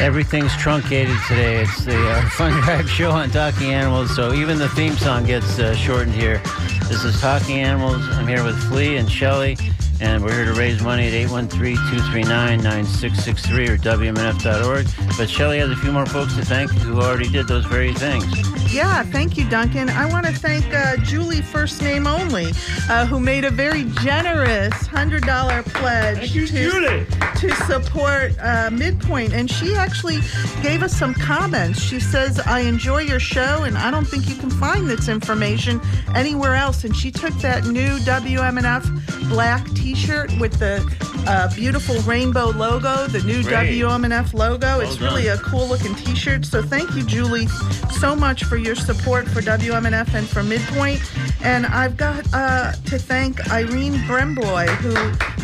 Everything's truncated today. It's the uh, Fun Drive show on Talking Animals, so even the theme song gets uh, shortened here. This is Talking Animals. I'm here with Flea and Shelly, and we're here to raise money at 813-239-9663 or WMNF.org. But Shelly has a few more folks to thank who already did those very things. Yeah, thank you, Duncan. I want to thank uh, Julie, first name only, uh, who made a very generous $100 pledge you, to, to support uh, Midpoint. And she actually gave us some comments. She says, I enjoy your show, and I don't think you can find this information anywhere else. And she took that new WMNF black t shirt with the uh, beautiful rainbow logo, the new Great. WMNF logo. it's done. really a cool looking t shirt. So thank you, Julie, so much for your support for WMNF and for Midpoint. And I've got uh, to thank Irene Bremboy, who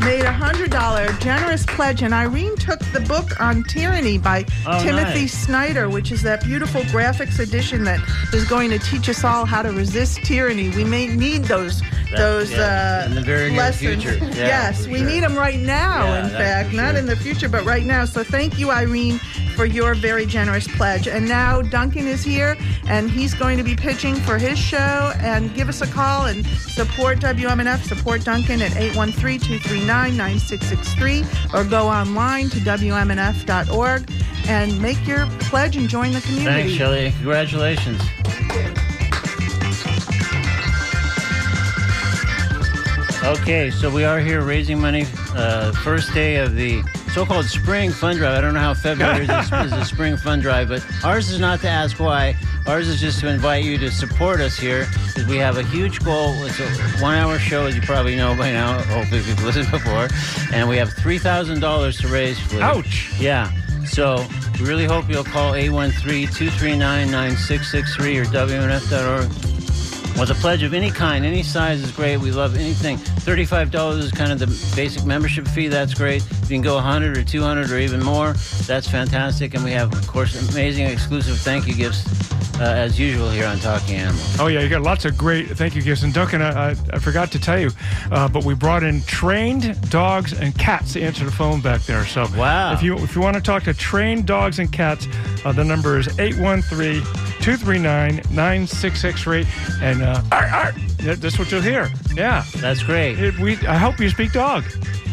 made a $100 generous pledge. And Irene took the book on tyranny by Oh, Timothy nice. Snyder, which is that beautiful graphics edition that is going to teach us all how to resist tyranny. We may need those those yeah, uh, in the very near lessons. future. Yeah, yes, we sure. need them right now. Yeah, in fact, for not in the future, but right now. So thank you, Irene, for your very generous pledge. And now Duncan is here, and he's going to be pitching for his show. And give us a call and support WMNF, support Duncan at 813-239-9663, or go online to WMNF.org and make your pledge and join the community. Thanks, Shelly. Congratulations. Okay, so we are here raising money. Uh, first day of the so-called spring fund drive. I don't know how February is, a, is a spring fund drive, but ours is not to ask why. Ours is just to invite you to support us here because we have a huge goal. It's a one-hour show, as you probably know by now. Hopefully, if you've listened before, and we have three thousand dollars to raise. Flea. Ouch. Yeah. So we really hope you'll call 813-239-9663 or WNF.org with a pledge of any kind. Any size is great. We love anything. $35 is kind of the basic membership fee. That's great. If you can go 100 or 200 or even more, that's fantastic. And we have, of course, amazing exclusive thank you gifts uh, as usual here on Talking Animals. Oh yeah, you got lots of great thank you gifts. And Duncan, I, I, I forgot to tell you, uh, but we brought in trained dogs and cats to answer the phone back there. So Wow. if you if you want to talk to trained dogs and cats, uh, the number is 813-239-9663. And uh, arr, arr, that's what you'll hear. Yeah. That's great. It, we I hope you speak dog.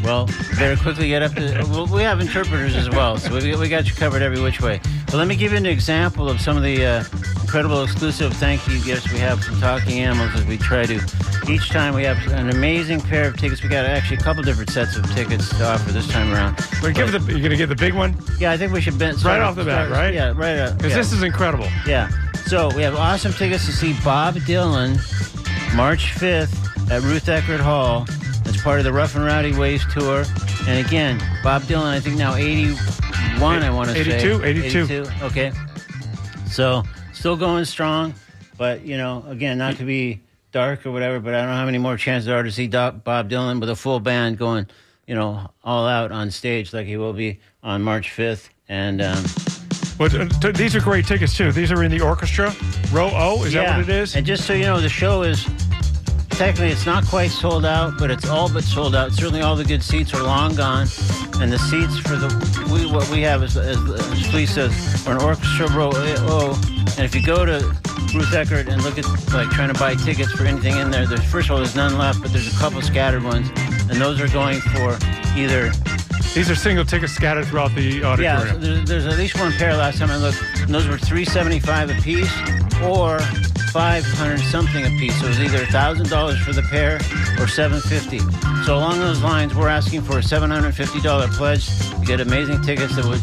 Well, better quickly get up to. Well, we have interpreters as well, so we, we got you covered every which way. But let me give you an example of some of the uh, incredible exclusive thank you gifts we have from Talking Animals as we try to. Each time we have an amazing pair of tickets. We got actually a couple different sets of tickets to offer this time around. But give the, you're gonna get the big one Yeah, I think we should ben- start off the bat, right? Yeah, right. Because yeah. this is incredible. Yeah. So we have awesome tickets to see Bob Dylan March 5th at Ruth Eckerd Hall. Part of the Rough and Rowdy Ways tour. And again, Bob Dylan, I think now 81, I want to say. 82, 82. Okay. So still going strong, but, you know, again, not to be dark or whatever, but I don't know how many more chances there are to see Doc, Bob Dylan with a full band going, you know, all out on stage like he will be on March 5th. And, um, But uh, t- these are great tickets too. These are in the orchestra, row O. Is that what it is? And just so you know, the show is technically it's not quite sold out, but it's all but sold out. Certainly, all the good seats are long gone, and the seats for the we what we have is, as, as Flea says, are an orchestra row Oh, And if you go to Ruth Eckerd and look at like trying to buy tickets for anything in there, there's first of all there's none left, but there's a couple scattered ones, and those are going for either These are single tickets scattered throughout the yeah, auditorium. so there's, there's at least one pair last time I looked, and those were three seventy five a piece or five hundred something a piece. So it was either thousand dollars for the pair or seven fifty. So along those lines, we're asking for a seven hundred fifty dollar pledge to get amazing tickets that would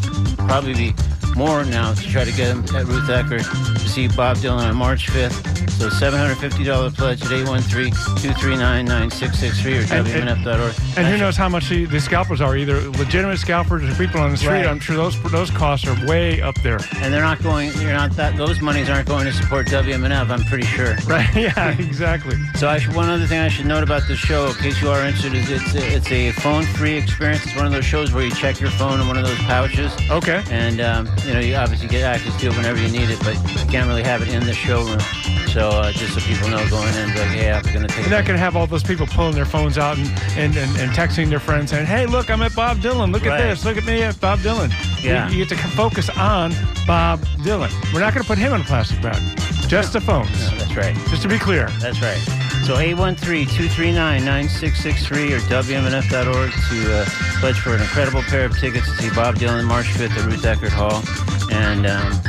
probably be more now to try to get them at Ruth Eckerd to see Bob Dylan on March fifth. So seven hundred fifty dollar pledge at 813-239-9663 or and- WMNF.org. and who knows how much the, the scalpers are? Either legitimate scalpers or people on the street. Right. I'm sure those those costs are way up there. and they're not going. You're not that. Those monies aren't going to support WMNF. I'm pretty sure. Right? yeah, exactly. So I should, one other thing I should note about this show, in case you are interested, is it's a, it's a phone-free experience. It's one of those shows where you check your phone in one of those pouches, Okay. and um, you know, you obviously get access to it whenever you need it, but you can't really have it in the showroom. So uh, just so people know going in, like, hey, I'm going to take You're not going to have all those people pulling their phones out and, and, and, and texting their friends saying, hey, look, I'm at Bob Dylan. Look Right. at this. Look at me at Bob Dylan. Yeah. You, you get to focus on Bob Dylan. We're not going to put him in a plastic bag, just the phones. No, that's right. Just to be clear. That's right. So 813-239-9663 or WMNF.org to uh, pledge for an incredible pair of tickets to see Bob Dylan March 5th at Ruth Eckerd Hall. And um,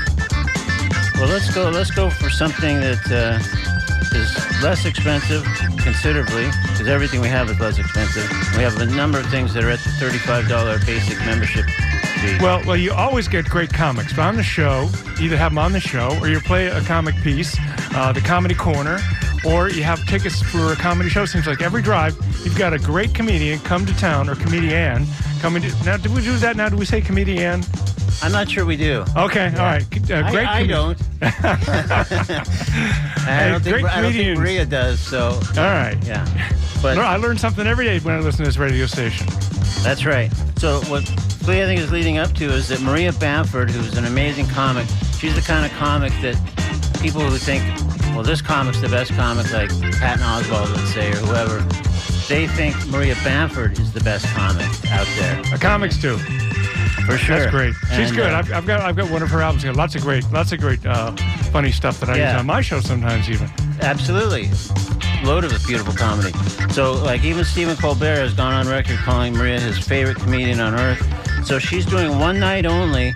well, let's go. Let's go for something that uh, is less expensive considerably, because everything we have is less expensive. We have a number of things that are at the $35 basic membership Well, well, you always get great comics. But on the show, either have them on the show or you play a comic piece, uh, the comedy corner, or you have tickets for a comedy show. Seems like every drive, you've got a great comedian come to town or comedian coming to. Now, do we do that now? Do we say comedian? I'm not sure we do. Okay, all right. Uh, great I, I don't. I don't, think, great I don't think comedians. Maria does. So All right. yeah, but No, I learn something every day when I listen to this radio station. That's right. So what Flea I think is leading up to is that Maria Bamford, who's an amazing comic, she's the kind of comic that people who think, well, this comic's the best comic, like Patton Oswalt, let's say, or whoever, they think Maria Bamford is the best comic out there. Uh, comics too. For sure. That's great. She's And, good. uh, I've, I've got I've got one of her albums. here. Lots of great, lots of great, uh, funny stuff that I Yeah. use on my show sometimes even. Absolutely. Loaded with beautiful comedy. So, like, even Stephen Colbert has gone on record calling Maria his favorite comedian on earth. So, she's doing one night only,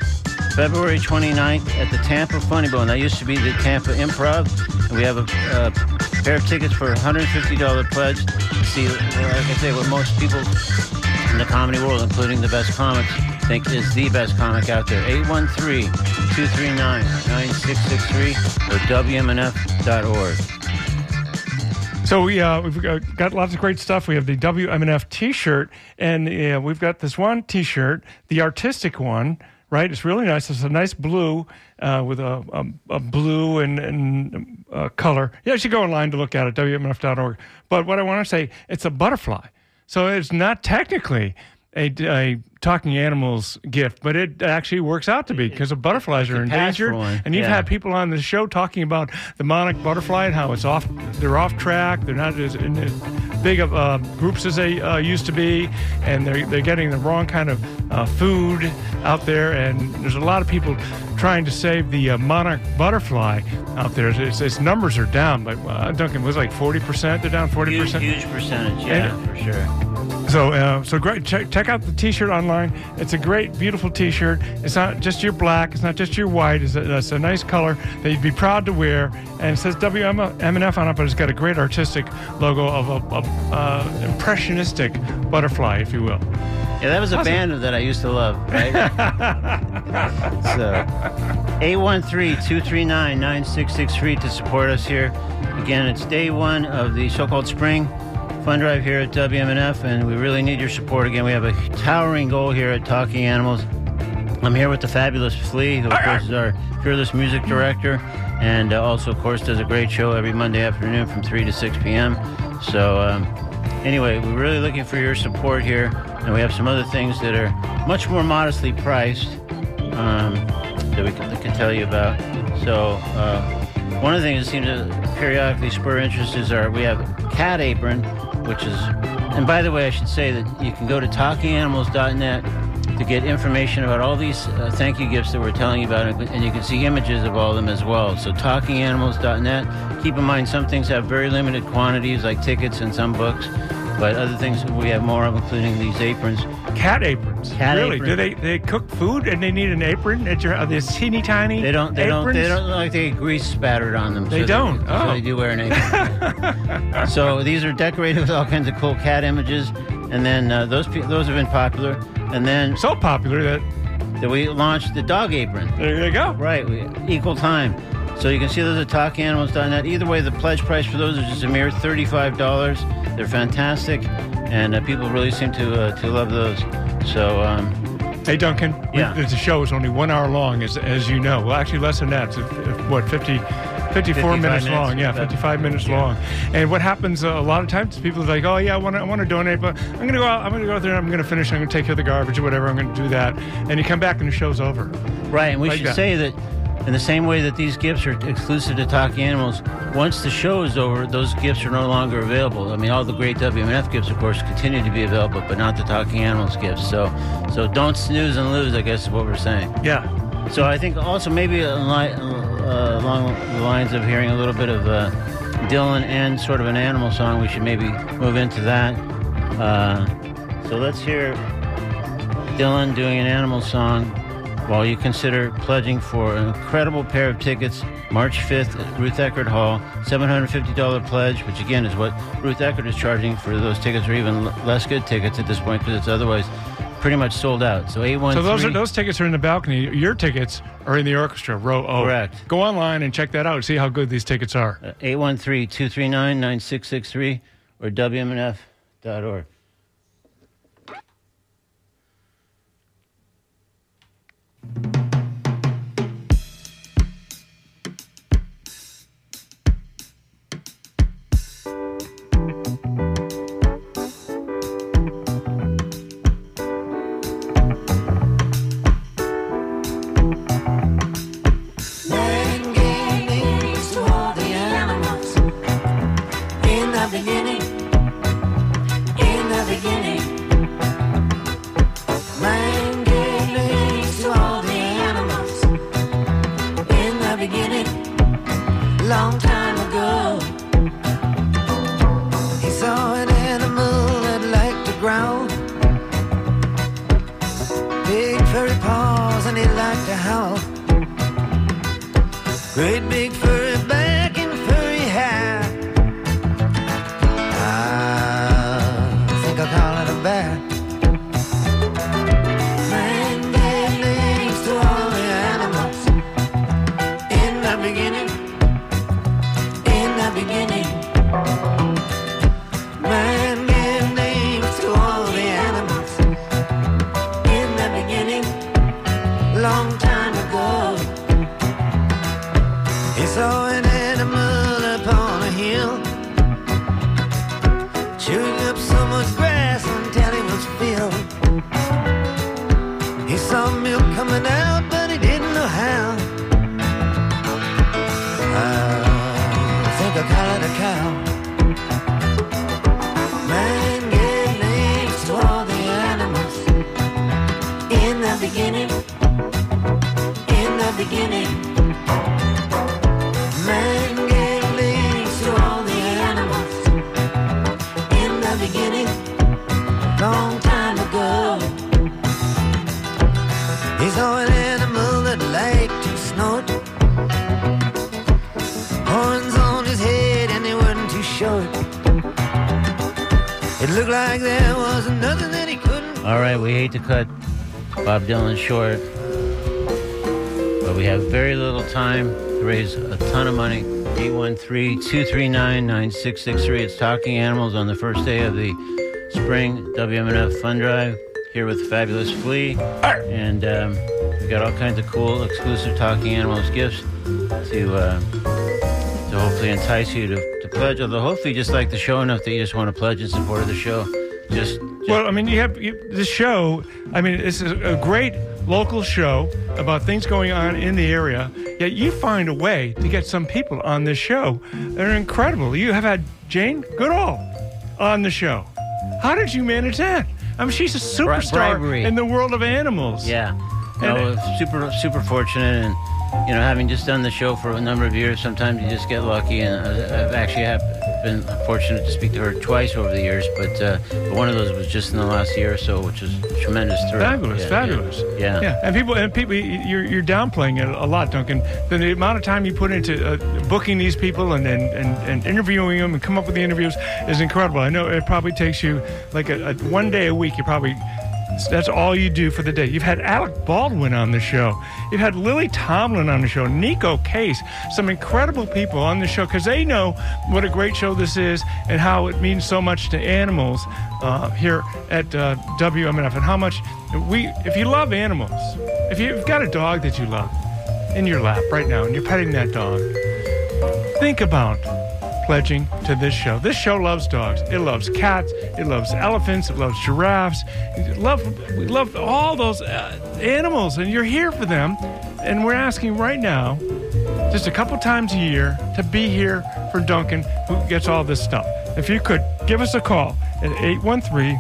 February 29th, at the Tampa Funny Bone. That used to be the Tampa Improv. We have a, uh pair of tickets for $150 pledge to see, like I say, what most people in the comedy world, including the best comics, think is the best comic out there. 813 239 9663 or WMNF.org. So we uh, we've got, got lots of great stuff. We have the WMNF T-shirt, and uh, we've got this one T-shirt, the artistic one. Right, it's really nice. It's a nice blue uh, with a, a, a blue and, and uh, color. Yeah, you should go online to look at it, WMNF.org. But what I want to say, it's a butterfly. So it's not technically a, a talking animals gift, but it actually works out to be because the butterflies are endangered. And you've yeah. had people on the show talking about the monarch butterfly and how it's off they're off track they're not as, in as big of uh, groups as they uh, used to be and they're, they're getting the wrong kind of uh, food out there and there's a lot of people trying to save the uh, monarch butterfly out there its, its numbers are down but uh, duncan was like 40% they're down 40% Huge, huge percentage, yeah, And- for sure. so, uh, so great. Check, check out the T-shirt online. It's a great, beautiful T-shirt. It's not just your black. It's not just your white. It's a, it's a nice color that you'd be proud to wear. And it says WMNF on it, but it's got a great artistic logo of a, a uh, impressionistic butterfly, if you will. Yeah, that was a Awesome. band that I used to love, right? so, 813-239-9663 to support us here. Again, it's day one of the so-called spring fund drive here at WMNF, and we really need your support. Again, we have a towering goal here at Talking Animals. I'm here with the fabulous Flea, who of course is our fearless music director, and uh, also, of course, does a great show every Monday afternoon from 3 to 6 p.m. So, um, anyway, we're really looking for your support here, and we have some other things that are much more modestly priced um, that we can, can tell you about. So, uh, one of the things that seems to periodically spur interest is our we have Cat Apron, which is, and by the way, I should say that you can go to talkinganimals.net to get information about all these uh, thank you gifts that we're telling you about, and you can see images of all of them as well. So talkinganimals.net. Keep in mind some things have very limited quantities, like tickets and some books, but other things we have more of, including these aprons. Cat aprons. Cat really? apron. Do they they cook food and they need an apron? At your, are they teeny tiny? They don't. They don't. They don't look like they get grease spattered on them. They so don't? so Oh. they do wear an apron. so these are decorated with all kinds of cool cat images, and then uh, those those have been popular. And then So popular that that we launched the dog apron. there you go. Right, we, equal time. So you can see those at talkanimals.net. Either way, the pledge price for those is just a mere thirty-five dollars. They're fantastic, and uh, people really seem to uh, to love those. So um, Hey Duncan, we- Yeah. the show is only one hour long, as as you know. Well, actually less than that. It's, what 50, 54 minutes, minutes, long. Yeah, about- 55 minutes long. And what happens uh, a lot of times, is people are like, "Oh yeah, I want to, I want to donate, but I'm going to go out. I'm going to go out there. and I'm going to finish. I'm going to take care of the garbage or whatever. I'm going to do that." And you come back and the show's over. Right, and we Like should that. say that in the same way that these gifts are exclusive to Talking Animals, once the show is over, those gifts are no longer available. I mean, all the great WMF gifts, of course, continue to be available, but not the Talking Animals gifts. So, so don't snooze and lose. I guess is what we're saying. Yeah. So I think also maybe uh, along the lines of hearing a little bit of uh, Dylan and sort of an animal song, we should maybe move into that. Uh, so let's hear Dylan doing an animal song while you consider pledging for an incredible pair of tickets March 5th at Ruth Eckerd Hall. $750 pledge, which again is what Ruth Eckerd is charging for those tickets, or even less good tickets at this point because it's otherwise pretty much sold out. So 813 So those are those tickets are in the balcony. Your tickets are in the orchestra, row O. Correct. Go online and check that out. See how good these tickets are. Uh, 813 239 9663 or WMNF.org. Man Great big short, but we have very little time to raise a ton of money. 813 239 9663. It's Talking Animals on the first day of the spring WMNF Fund Drive here with Fabulous Flea. And um, we've got all kinds of cool exclusive Talking Animals gifts to, uh, to hopefully entice you to pledge. Although, hopefully, you just like the show enough that you just want to pledge in support of the show. Just, just Well, I mean, you have you, this show. I mean, it's a, a great local show about things going on in the area. Yet you find a way to get some people on this show. They're incredible. You have had Jane Goodall on the show. How did you manage that? I mean, she's a superstar bribery. in the world of animals. Yeah. And No, super super fortunate, and you know, having just done the show for a number of years, sometimes you just get lucky. And I've actually have been fortunate to speak to her twice over the years, but, uh, but one of those was just in the last year or so, which was tremendous. thrill. Fabulous, Yeah, fabulous. Yeah. yeah. And people, and people, you're you're downplaying it a lot, Duncan. The, the amount of time you put into uh, booking these people and, and and and interviewing them and come up with the interviews is incredible. I know it probably takes you like a, a one day a week. You probably that's all you do for the day. You've had Alec Baldwin on the show. You've had Lily Tomlin on the show. Neko Case. Some incredible people on the show because they know what a great show this is and how it means so much to animals uh, here at uh, WMNF and how much we, if you love animals, if you've got a dog that you love in your lap right now and you're petting that dog, think about pledging to this show. This show loves dogs. It loves cats. It loves elephants. It loves giraffes. Love, we love all those uh, animals, and you're here for them. And we're asking right now, just a couple times a year, to be here for Duncan, who gets all this stuff. If you could give us a call at 813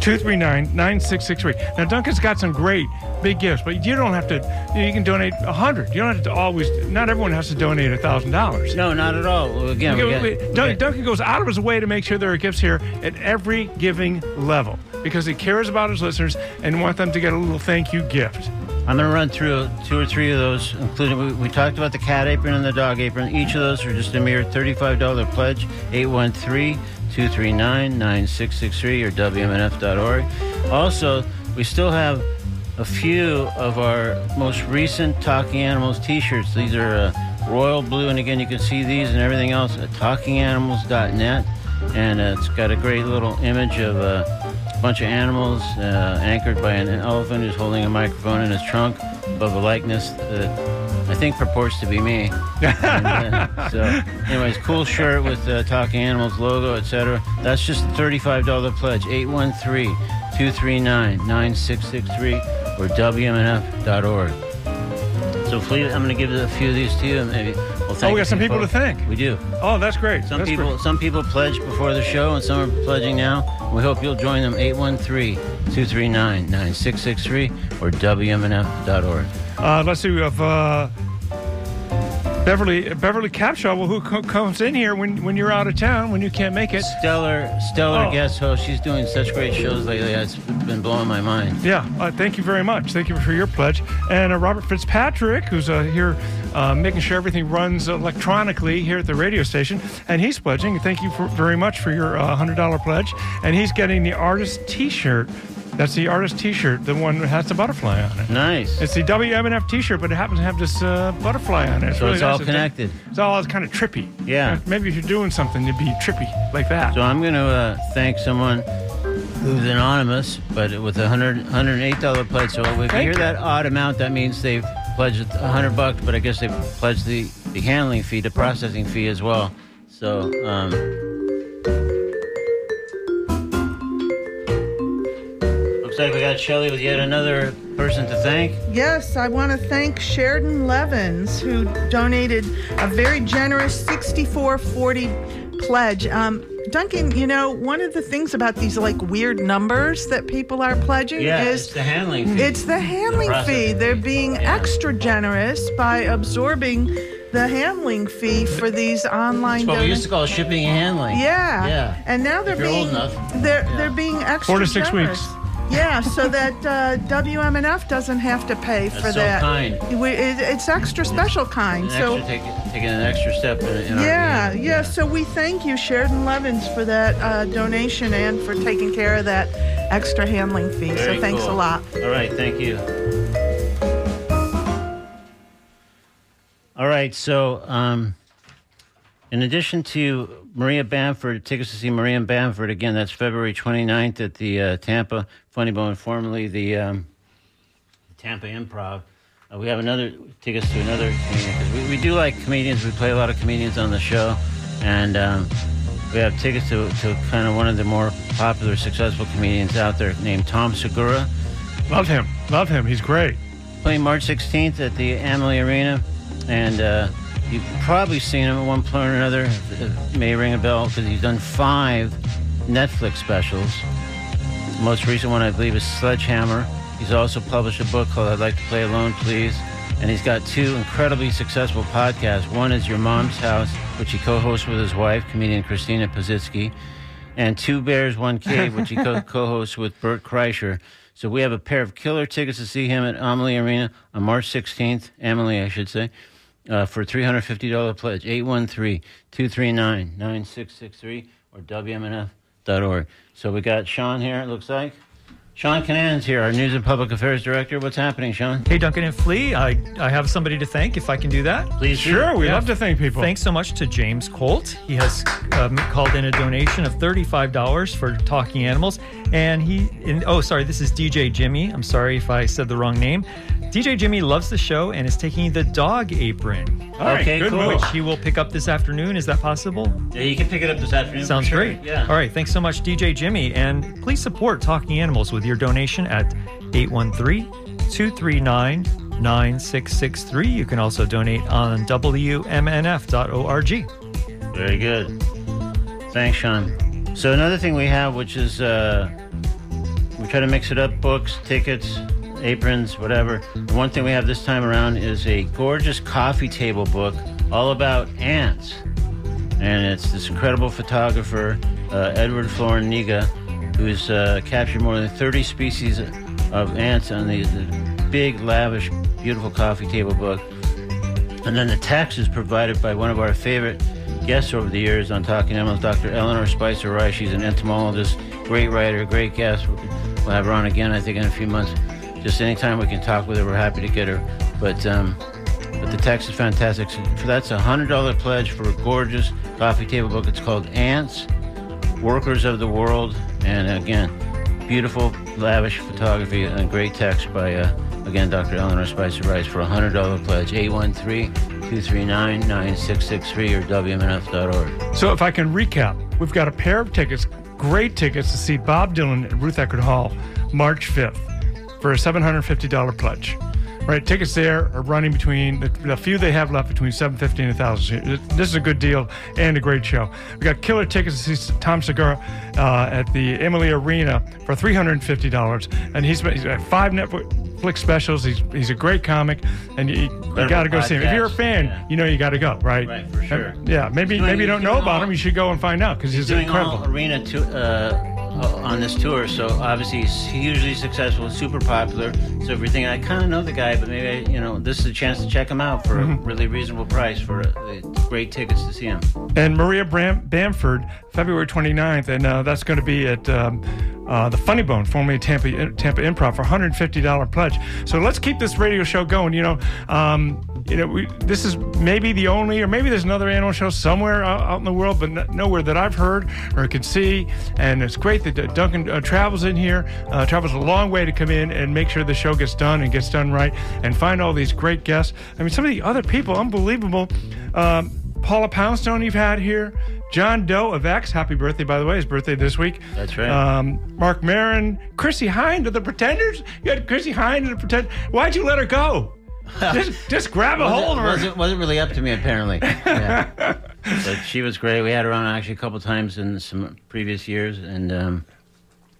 239 9663. Now, Duncan's got some great big gifts, but you don't have to, you, can donate a 100 You don't have to always, not everyone has to donate a $1,000. No, not at all. Well, again, we Okay, got- wait, we Dun- Duncan goes out of his way to make sure there are gifts here at every giving level because he cares about his listeners and want them to get a little thank you gift. I'm going to run through two or three of those, including we, we talked about the cat apron and the dog apron. Each of those are just a mere $35 pledge. 813 239 9663 or WMNF.org. Also, we still have a few of our most recent Talking Animals t shirts. These are uh, royal blue, and again, you can see these and everything else at talkinganimals.net. And uh, it's got a great little image of uh, a bunch of animals uh, anchored by an elephant who's holding a microphone in his trunk above a likeness that I think purports to be me. And, uh, so, anyways, cool shirt with uh, Talking Animals logo, etc. That's just a $35 pledge. 813 239 9663 or WMNF.org. So, please, I'm going to give a few of these to you. and Maybe we'll thank Oh, we got some people to thank. We do. Oh, that's great. Some That's people great. some people pledged before the show and some are pledging now. We hope you'll join them 813-239-9663 or WMNF.org. Uh, let's see. We have uh, Beverly Beverly Capshaw, well, who co- comes in here when, when you're out of town, when you can't make it. Stellar stellar Oh. guest host. She's doing such great shows lately. It's been blowing my mind. Yeah, uh, thank you very much. Thank you for your pledge. And uh, Robert Fitzpatrick, who's uh, here uh, making sure everything runs electronically here at the radio station, and he's pledging. Thank you for, very much for your uh, $100 pledge. And he's getting the artist t shirt. That's the artist t shirt, the one that has the butterfly on it. Nice. It's the WMNF t shirt, but it happens to have this uh, butterfly on it. So it's all nice. connected. It's all kind of trippy. Yeah. Maybe if you're doing something to be trippy like that. So I'm going to uh, thank someone who's anonymous, but with a $100, $108 pledge. So if you hear that odd amount, that means they've pledged a 100 bucks, but I guess they've pledged the, the handling fee, the processing fee as well. So, um, looks like we got Shelly with yet another person to thank. Yes, I want to thank Sheridan Levins, who donated a very generous 6440 pledge. Um, Duncan, you know, one of the things about these like weird numbers that people are pledging Yeah, is it's the handling fee. it's the handling fee. They're being Yeah. extra generous by absorbing the handling fee for these online That's what we used to call shipping and handling. Yeah. Yeah. And now they're If you're being old enough. they're Yeah. they're being extra Four to six generous. weeks. Yeah, so that uh, WMNF doesn't have to pay for that. That's so that. kind. We, it, it's extra special kind. An so extra, take, taking an extra step in, in yeah, our yeah, So we thank you, Sheridan Levins, for that uh, donation and for taking care of that extra handling fee. Very so thanks cool. a lot. All right, thank you. All right, so um, in addition to Maria Bamford, tickets to see Maria Bamford again, that's February 29th at the uh, Tampa Funny Bone, formerly the um, Tampa Improv. Uh, we have another tickets to another comedian we, we do like comedians. We play a lot of comedians on the show, and um, we have tickets to, to kind of one of the more popular, successful comedians out there named Tom Segura. Love him. Love him. He's great. playing March 16th at the Amalie Arena, and uh, you've probably seen him at one point or another. It may ring a bell because he's done five Netflix specials. The most recent one, I believe, is Sledgehammer. He's also published a book called "I'd Like to Play Alone, Please," and he's got two incredibly successful podcasts. One is Your Mom's House, which he co-hosts with his wife, comedian Christina Pazsitzky, and Two Bears, One Cave, which he co- co-hosts with Bert Kreischer. So we have a pair of killer tickets to see him at Amalie Arena on March 16th, Amalie, I should say, uh, for $350 pledge, 813-239-9663 or WMNF.org. So we got Sean here, it looks like. Sean Kinane's here, our News and Public Affairs Director. What's happening, Sean? Hey, Duncan and Flea, I, I have somebody to thank if I can do that. Please do. Sure, we Yeah. love to thank people. Thanks so much to James Colt. He has um, called in a donation of $35 for Talking Animals. And he, in, oh, sorry, this is DJ Jimmy. I'm sorry if I said the wrong name. DJ Jimmy loves the show and is taking the dog apron, All right, Okay, good cool. move. which he will pick up this afternoon. Is that possible? Yeah, you can pick it up this afternoon. Sounds sure. great. Yeah. All right. Thanks so much, DJ Jimmy. And please support Talking Animals with your donation at 813 239 9663. You can also donate on WMNF.org. Very good. Thanks, Sean. So another thing we have, which is uh, we try to mix it up: books, tickets, aprons, whatever. The one thing we have this time around is a gorgeous coffee table book all about ants, and it's this incredible photographer uh, Edward Florin Niga, who's uh, captured more than 30 species of ants on the, the big, lavish, beautiful coffee table book. And then the text is provided by one of our favorite guests over the years on Talking Animals, Dr. Eleanor Spicer Rice. She's an entomologist, great writer, great guest. We'll have her on again, I think, in a few months. Just anytime we can talk with her, we're happy to get her. But um, but the text is fantastic. So that's a hundred dollar pledge for a gorgeous coffee table book. It's called Ants, Workers of the World, and again, beautiful, lavish photography and great text by uh, again Dr. Eleanor Spicer Rice for a hundred dollar pledge. 813-239-9663 or WMNF.org. So if I can recap, we've got a pair of tickets, great tickets to see Bob Dylan at Ruth Eckerd Hall, March 5th, for a $750 pledge. Right, tickets there are running between the, the few they have left between 750 and 1,000. This is a good deal and a great show. We got killer tickets to see Tom Segura uh, at the Amalie Arena for $350, and he's, he's got five Netflix specials. He's he's a great comic, and you, you got to go see him. If you're a fan, yeah. you know you got to go, right? Right, for sure. Yeah, maybe doing- maybe you don't know doing about all- him. You should go and find out because he's, He's incredible. all arena to, uh, on this tour, so obviously he's hugely successful, super popular. So everything, I kind of know the guy, but maybe I, you know this is a chance to check him out for Mm-hmm. a really reasonable price for uh, great tickets to see him. and Maria Bram- Bamford, February 29th, and uh, that's going to be at um, uh, the Funny Bone, formerly Tampa Tampa Improv, for $150 pledge. So let's keep this radio show going. You know, um, you know, we, this is maybe the only, or maybe there's another animal show somewhere out, out in the world, but n- nowhere that I've heard or can see. And it's great that Duncan uh, travels in here, uh, travels a long way to come in and make sure the show gets done and gets done right, and find all these great guests. I mean, some of the other people, unbelievable. Um, Paula Poundstone, you've had here. John Doe of X, happy birthday, by the way. His birthday this week. That's right. Um, Marc Maron, Chrissie Hynde of the Pretenders. You had Chrissie Hynde of the Pretenders. Why'd you let her go? just, just grab a hold of her. wasn't, wasn't really up to me apparently. Yeah. but she was great. We had her on actually a couple times in some previous years, and um,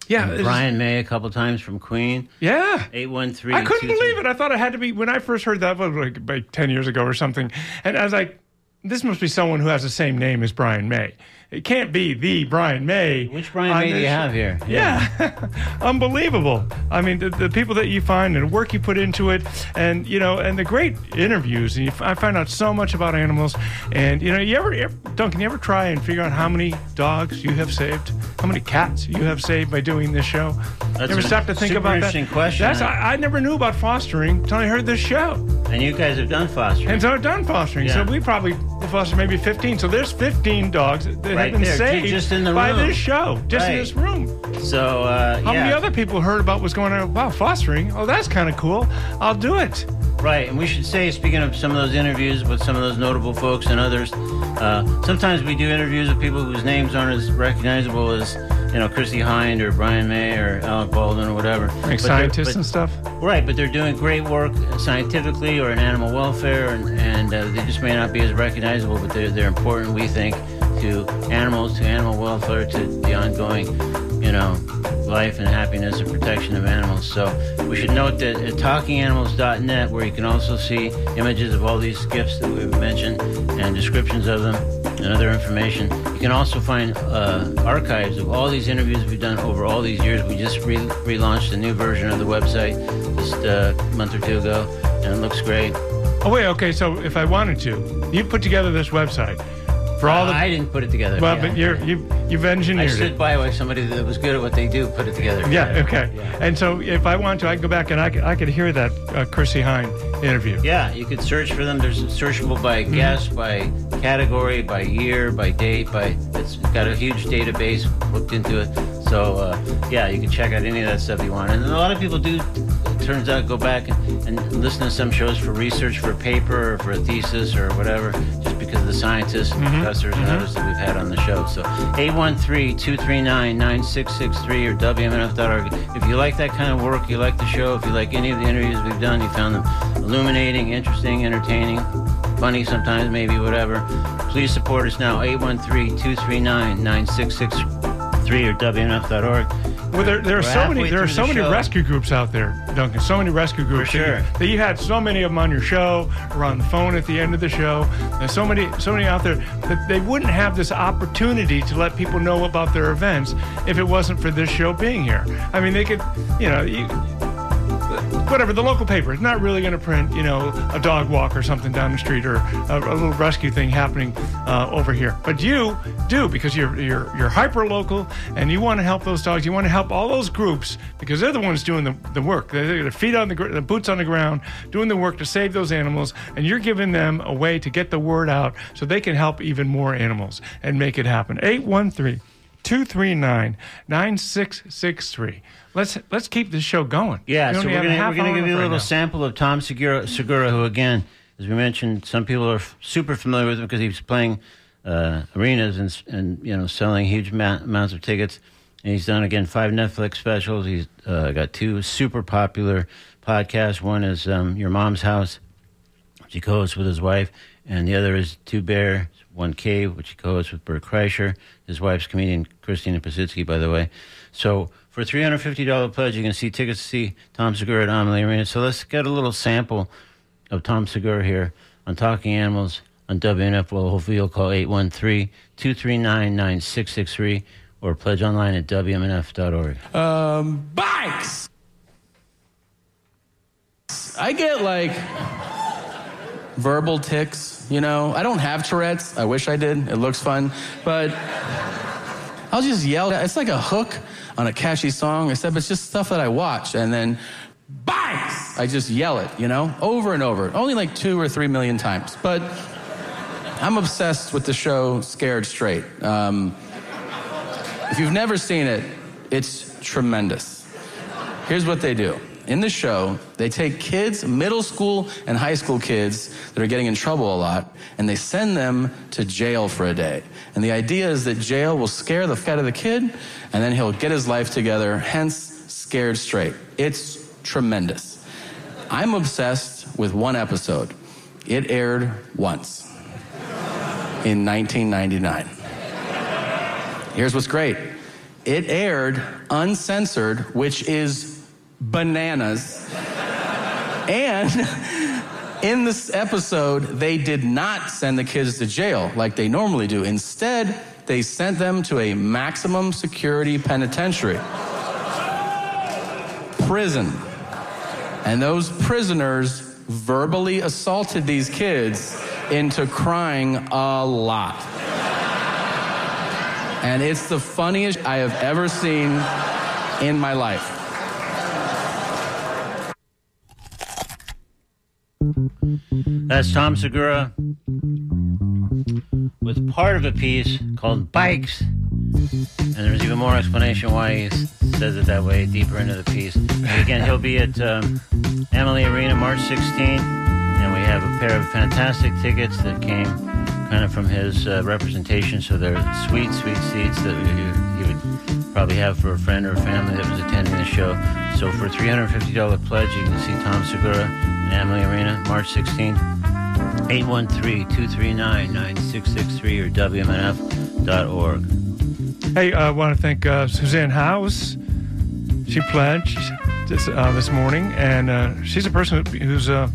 yeah, it's- Brian May a couple times from Queen. Yeah. Eight one three. I couldn't believe it. I thought it had to be when I first heard that was like, like ten years ago or something, and I was like, "This must be someone who has the same name as Brian May. It can't be the Brian May." Which Brian May do you show." have here? Yeah, unbelievable. I mean, the, the people that you find and the work you put into it, and you know, and the great interviews. And you, f- I find out so much about animals. And you know, you ever, ever, Duncan, you ever try and figure out how many dogs you have saved, how many cats you have saved by doing this show? That's you ever a stop to think about that? interesting question. That's I, I never knew about fostering until I heard this show. And you guys have done fostering. And so I've done fostering. So we probably foster maybe 15. So there's 15 dogs that Right have been there, saved just in the by room. this show, just in this room. so uh, How yeah. many other people heard about what's going on? Wow, fostering. Oh, that's kind of cool. I'll do it. Right, and we should say, speaking of some of those interviews with some of those notable folks and others, uh, sometimes we do interviews with people whose names aren't as recognizable as, you know, Chrissie Hynde or Brian May or Alec Baldwin or whatever. Like But scientists but- and stuff. Right, but they're doing great work scientifically or in animal welfare, and, and uh, they just may not be as recognizable, but they're, they're important, we think, to animals, to animal welfare, to the ongoing, know, life and happiness and protection of animals. So we should note that at talkinganimals.net, where you can also see images of all these gifts that we've mentioned and descriptions of them and other information, you can also find uh, archives of all these interviews we've done over all these years. We just re- relaunched a new version of the website just a month or two ago, and it looks great. Oh, wait, okay. So if I wanted to, you put together this website. For all the. I didn't put it together. well, yeah. but you're you you've I engineered stood it. by with somebody that was good at what they do, put it together. Yeah. Okay. Yeah. And so if I want to, I can go back and I could, I could hear that uh, Chrissie Hynde interview. Yeah, you could search for them. There's searchable by Mm-hmm. guest, by category, by year, by date. By it's got a huge database hooked into it. So uh, yeah, you can check out any of that stuff you want. And a lot of people do. It turns out go back and, and listen to some shows for research, for a paper, or for a thesis, or whatever, just of the scientists and Mm-hmm. professors and others that we've had on the show. So 813-239-9663 or WMNF.org. If you like that kind of work, you like the show, if you like any of the interviews we've done, you found them illuminating, interesting, entertaining, funny sometimes, maybe whatever, please support us now. 813-239-9663 or WMNF.org. Well, there, there are We're so many there are so many show. rescue groups out there, Duncan. So many rescue groups. For that you- sure. That you had so many of them on your show or on the phone at the end of the show. There's so many so many out there that they wouldn't have this opportunity to let people know about their events if it wasn't for this show being here. I mean, they could, you know, you, whatever the local paper is not really going to print you know a dog walk or something down the street or a, a little rescue thing happening uh, over here. But you do because you're you're you're hyper local and you want to help those dogs. You want to help all those groups because they're the ones doing the, the work. They're feet on the the boots on the ground doing the work to save those animals. And you're giving them a way to get the word out so they can help even more animals and make it happen. 813 239 9663 let's let's keep this show going Yeah, we so we're gonna we're gonna give you a little sample of Tom Segura, Segura, who again, as we mentioned, some people are f- super familiar with him because he was playing uh, arenas and and you know selling huge ma- amounts of tickets. And he's done again five Netflix specials. He's uh, got two super popular podcasts. One is um, Your Mom's House, which he co-hosts with his wife, and the other is Two Bear, One Cave, which he co-hosts with Bert Kreischer. His wife's comedian Christina Pazsitzky, by the way. So for three hundred fifty dollar pledge, you can see tickets to see Tom Segura at Amalie Arena. So let's get a little sample of Tom Segura here on Talking Animals on WNF. Well, hopefully you'll call 813-239-9663 or pledge online at WMNF.org. Um, bikes. I get like verbal ticks, you know. I don't have Tourette's. I wish I did. It looks fun. But I'll just yell. It's like a hook on a catchy song, except it's just stuff that I watch. And then, bikes! I just yell it, you know, over and over. Only like two or three million times. But I'm obsessed with the show Scared Straight. Um, if you've never seen it, it's tremendous. Here's what they do. In the show, they take kids, middle school and high school kids that are getting in trouble a lot, and they send them to jail for a day. And the idea is that jail will scare the f out of the kid, and then he'll get his life together, hence, scared straight. It's tremendous. I'm obsessed with one episode. It aired once in 1999. Here's what's great it aired uncensored, which is bananas. and in this episode, they did not send the kids to jail like they normally do. Instead, they sent them to a maximum security penitentiary prison. And those prisoners verbally assaulted these kids into crying a lot. And it's the funniest I have ever seen in my life. That's Tom Segura with part of a piece called Bikes. And there's even more explanation why he says it that way deeper into the piece. Again, he'll be at um, Amalie Arena March 16th. And we have a pair of fantastic tickets that came kind of from his uh, representation. So they're sweet, sweet seats that you, you would probably have for a friend or a family that was attending the show. So for $350 pledge, you can see Tom Segura Amalie Arena March 16th. 813-239-9663 or WMNF.org. Hey, I want to thank uh, Suzanne House. She pledged this, uh, this morning, and uh, she's a person who's uh,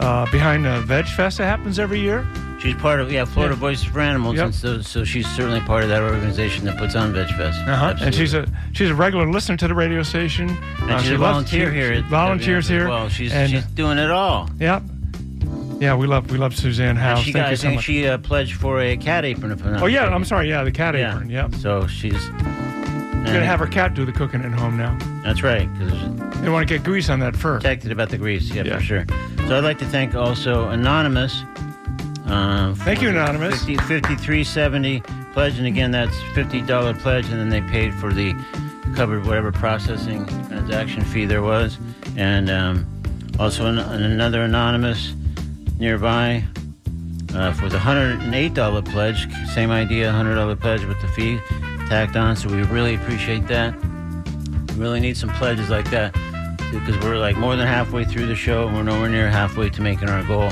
uh, behind uh, Veg Fest that happens every year. She's part of, yeah, Florida Yeah. Voices for Animals, Yep. and so, so she's certainly part of that organization that puts on Veg Fest. Uh-huh. And she's a she's a regular listener to the radio station. And Uh, she's she a volunteer she- here. she volunteers here. Well, she's, and, she's doing it all. Yep. Yeah, we love we love Suzanne And House. she Thank got, you so much. she uh, pledged for a cat apron. If I'm oh yeah, mistaken. I'm sorry. Yeah, the cat Yeah. apron. Yep. So she's. We're gonna have her cat do the cooking at home now. That's right, because They want to get grease on that fur. protected about the grease. Yeah, Yeah. for sure. So I'd like to thank also Anonymous. Um, Thank you, Anonymous. 50, 5370 pledge, and again, that's $50 pledge, and then they paid for the covered whatever processing transaction fee there was. And um, also an, another Anonymous nearby uh, for the $108 pledge. Same idea, $100 pledge with the fee tacked on. So we really appreciate that. We really need some pledges like that because we're like more than halfway through the show and we're nowhere near halfway to making our goal.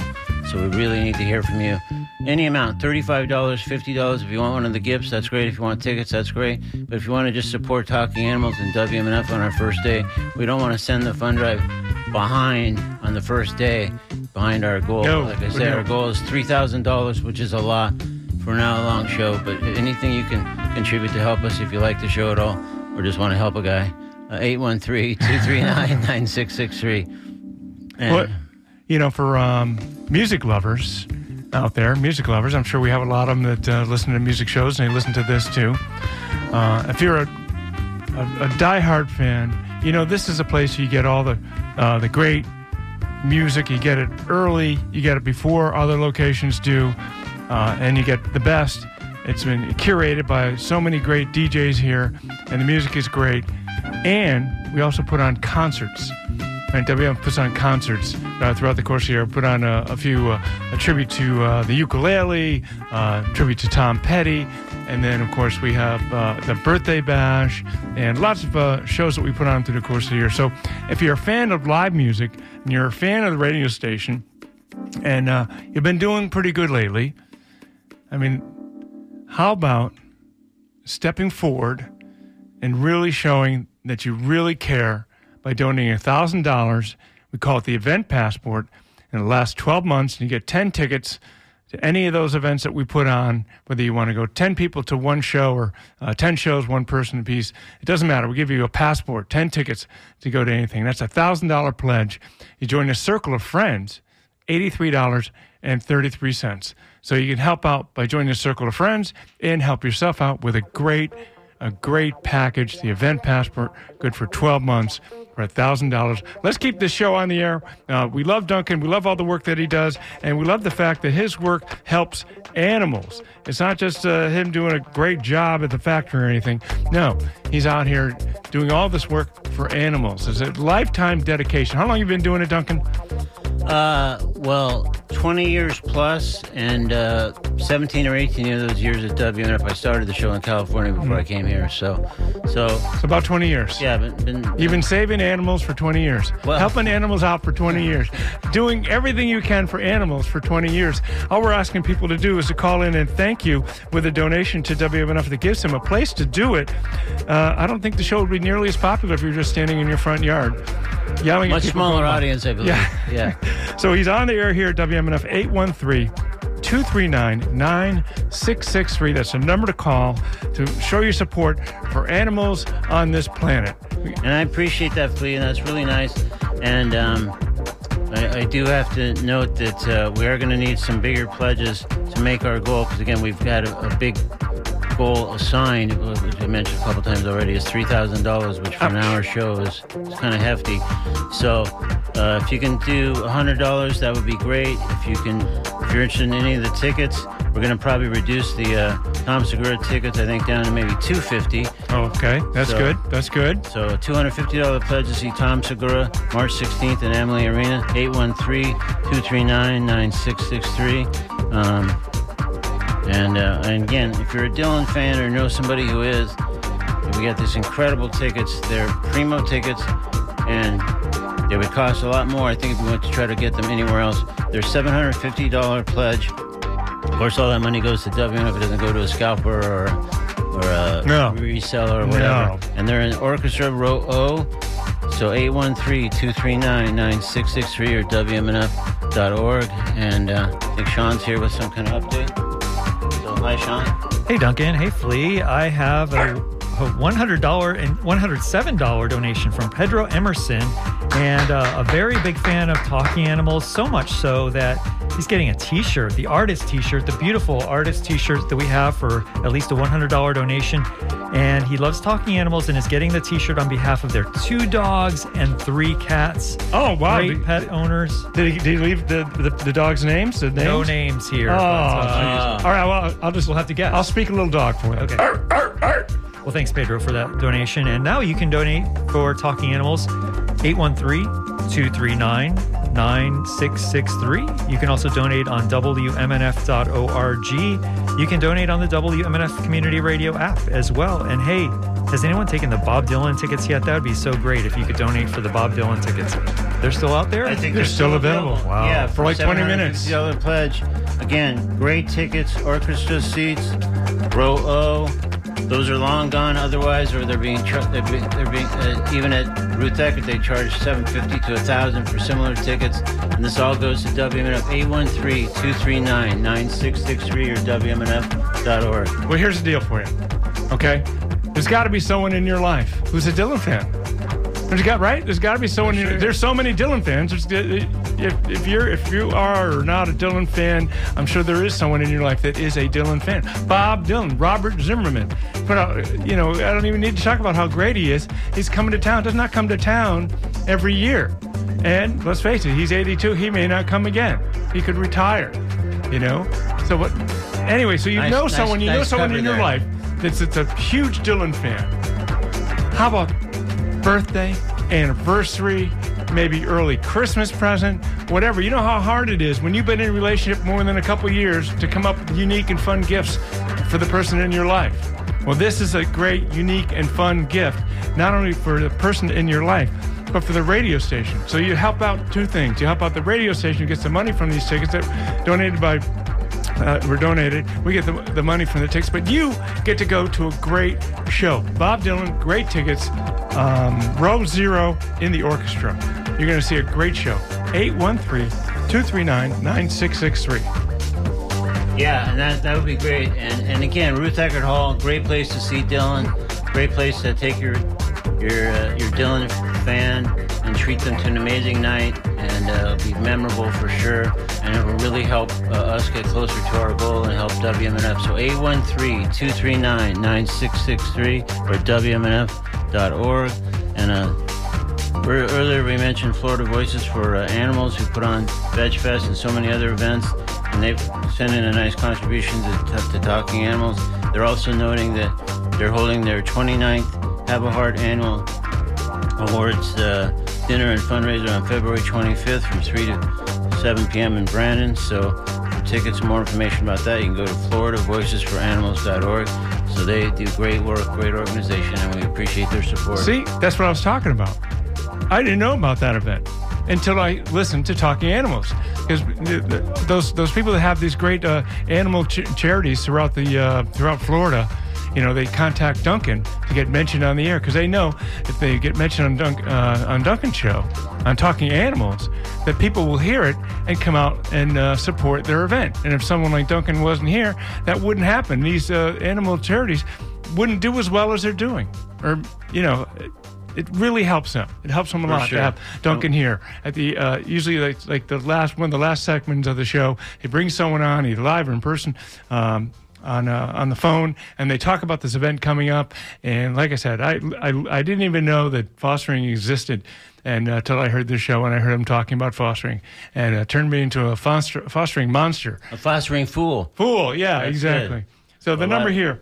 So we really need to hear from you. Any amount, $35, $50. If you want one of the gifts, that's great. If you want tickets, that's great. But if you want to just support Talking Animals and WMNF on our first day, we don't want to send the fund drive behind on the first day, behind our goal. No, like I said, don't. our goal is $3,000, which is a lot for an hour long show. But anything you can contribute to help us if you like the show at all or just want to help a guy, uh, 813 239 9663. What you know, for um, music lovers out there, music lovers, I'm sure we have a lot of them that uh, listen to music shows and they listen to this too. Uh, if you're a, a, a diehard fan, you know this is a place you get all the uh, the great music. You get it early, you get it before other locations do, uh, and you get the best. It's been curated by so many great DJs here, and the music is great. And we also put on concerts. And WM puts on concerts uh, throughout the course of the year. Put on a, a few, uh, a tribute to uh, the ukulele, uh, tribute to Tom Petty, and then of course we have uh, the birthday bash and lots of uh, shows that we put on through the course of the year. So if you're a fan of live music and you're a fan of the radio station, and you've been doing pretty good lately, I mean, how about stepping forward and really showing that you really care by donating $1,000. We call it the Event Passport. In the last 12 months, and you get 10 tickets to any of those events that we put on, whether you want to go 10 people to one show or uh, 10 shows, one person apiece. It doesn't matter. We give you a passport, 10 tickets to go to anything. That's a $1,000 pledge. You join a circle of friends, $83.33. So you can help out by joining a circle of friends and help yourself out with a great a great package, the event passport, good for 12 months for $1,000. Let's keep this show on the air. Uh, we love Duncan. We love all the work that he does. And we love the fact that his work helps animals. It's not just uh, him doing a great job at the factory or anything. No, he's out here doing all this work for animals. It's a lifetime dedication. How long have you been doing it, Duncan? Uh, well, 20 years plus, and uh, 17 or 18 of those years at WNF. I started the show in California before I came here, so, so It's about 20 years. yeah, been, been You've been saving animals for 20 years, Well- helping animals out for 20 years, doing everything you can for animals for 20 years. All we're asking people to do is to call in and thank you with a donation to WMNF that gives them a place to do it. Uh, I don't think the show would be nearly as popular if you're just standing in your front yard yelling at much smaller audience, I believe. Yeah. yeah. So he's on the air here at WMNF 813 239 9663. That's a number to call to show your support for animals on this planet. And I appreciate that, Flea, that's really nice. And um, I, I do have to note that uh, we are going to need some bigger pledges to make our goal, because again, we've got a, a big goal assigned, which I mentioned a couple times already, is three thousand dollars, which for an hour show is, is kind of hefty. So uh, if you can do hundred dollars, that would be great. If you can, if you're interested in any of the tickets, we're going to probably reduce the uh, Tom Segura tickets, I think, down to maybe two fifty. Okay, that's So- good. That's good. So a $250 pledge to see Tom Segura March 16th in Amalie Arena, 813-239-9663. Um, and, uh, and again, if you're a Dylan fan or know somebody who is, we got these incredible tickets. They're primo tickets, and they would cost a lot more, I think, if we went to try to get them anywhere else. They're $750 pledge. Of course, all that money goes to WM if it doesn't go to a scalper or, or a No. reseller or whatever. No. And they're in Orchestra Row O. So 813-239-9663 or WMNF.org. And uh, I think Sean's here with some kind of update. Hi, Sean. Hey, Duncan. Hey, Flea. I have a a $100 and $107 donation from Pedro Emerson, and uh, a very big fan of talking animals. So much so that he's getting a T-shirt, the artist T-shirt, the beautiful artist T-shirt that we have for at least a $100 donation. And he loves talking animals and is getting the T-shirt on behalf of their two dogs and three cats. Oh, wow. Great Did- pet owners. Did he, did he leave the, the, the dog's names? The names? No names here. Oh, but, uh, all right. Well, I'll just we'll have to guess. I'll speak a little dog for you. Okay. Arr, arr, arr. Well, thanks, Pedro, for that donation. And now you can donate for Talking Animals 813 239 9663. You can also donate on WMNF.org. You can donate on the WMNF Community Radio app as well. And hey, has anyone taken the Bob Dylan tickets yet? That would be so great if you could donate for the Bob Dylan tickets. They're still out there? I think They're still available. Wow. Yeah, For like 20 minutes. $750 pledge. Again, great tickets, orchestra seats, row O. Those are long gone otherwise, or they're being, they're being, they're being uh, even at Ruth Eckerd, they charge 750 to 1000 for similar tickets. And this all goes to WMNF 813 239 9663 or WMNF.org. Well, here's the deal for you. Okay, there's got to be someone in your life who's a Dylan fan. There's got right. There's got to be someone. In, there's so many Dylan fans. If, if you're if you are or not a Dylan fan, I'm sure there is someone in your life that is a Dylan fan. Bob Dylan, Robert Zimmerman. But uh, you know, I don't even need to talk about how great he is. He's coming to town. Does not come to town every year. And let's face it, he's 82. He may not come again. He could retire. You know. So what? Anyway, so you Nice- know nice- someone. You know someone in your there. life that's, that's a huge Dylan fan. How about birthday, anniversary, maybe early Christmas present, whatever. You know how hard it is when you've been in a relationship more than a couple years to come up with unique and fun gifts for the person in your life. Well, this is a great, unique, and fun gift, not only for the person in your life, but for the radio station. So you help out two things. You help out the radio station, gets the money from these tickets that donated by uh, were donated. We get the, the money from the tickets, but you get to go to a great show. Bob Dylan, great tickets. Um, row zero in the orchestra. You're going to see a great show. 813 239 9663. Yeah, and that that would be great. And and again, Ruth Eckerd Hall, great place to see Dylan. Great place to take your your uh, your Dylan fan and treat them to an amazing night, and uh, it'll be memorable for sure. And it will really help uh, us get closer to our goal and help WMNF. So 813-239-9663 or WMNF.org. And uh, Earlier, we mentioned Florida Voices for uh, Animals, who put on Veg Fest and so many other events, and they've sent in a nice contribution to, to Talking Animals. They're also noting that they're holding their 29th Have a Heart Annual Awards uh, dinner and fundraiser on February 25th from 3 to 7 p.m. in Brandon. So, for tickets and more information about that, you can go to FloridaVoicesForAnimals.org. So, they do great work, great organization, and we appreciate their support. See, that's what I was talking about. I didn't know about that event until I listened to Talking Animals because those those people that have these great uh, animal ch- charities throughout the uh, throughout Florida, you know, they contact Duncan to get mentioned on the air because they know if they get mentioned on Dunk, uh, on Duncan's show on Talking Animals, that people will hear it and come out and uh, support their event. And if someone like Duncan wasn't here, that wouldn't happen. These uh, animal charities wouldn't do as well as they're doing, or you know. It, it really helps them. It helps them a lot sure. to have Duncan here at the uh, usually like, like the last one of the last segments of the show. He brings someone on, either live or in person. Um, on uh, on the phone, and they talk about this event coming up. And like I said, I I, I didn't even know that fostering existed, and uh, until I heard this show and I heard him talking about fostering, and uh, turned me into a foster, fostering monster. A fostering fool. Fool, yeah, That's exactly. good. So the A number here,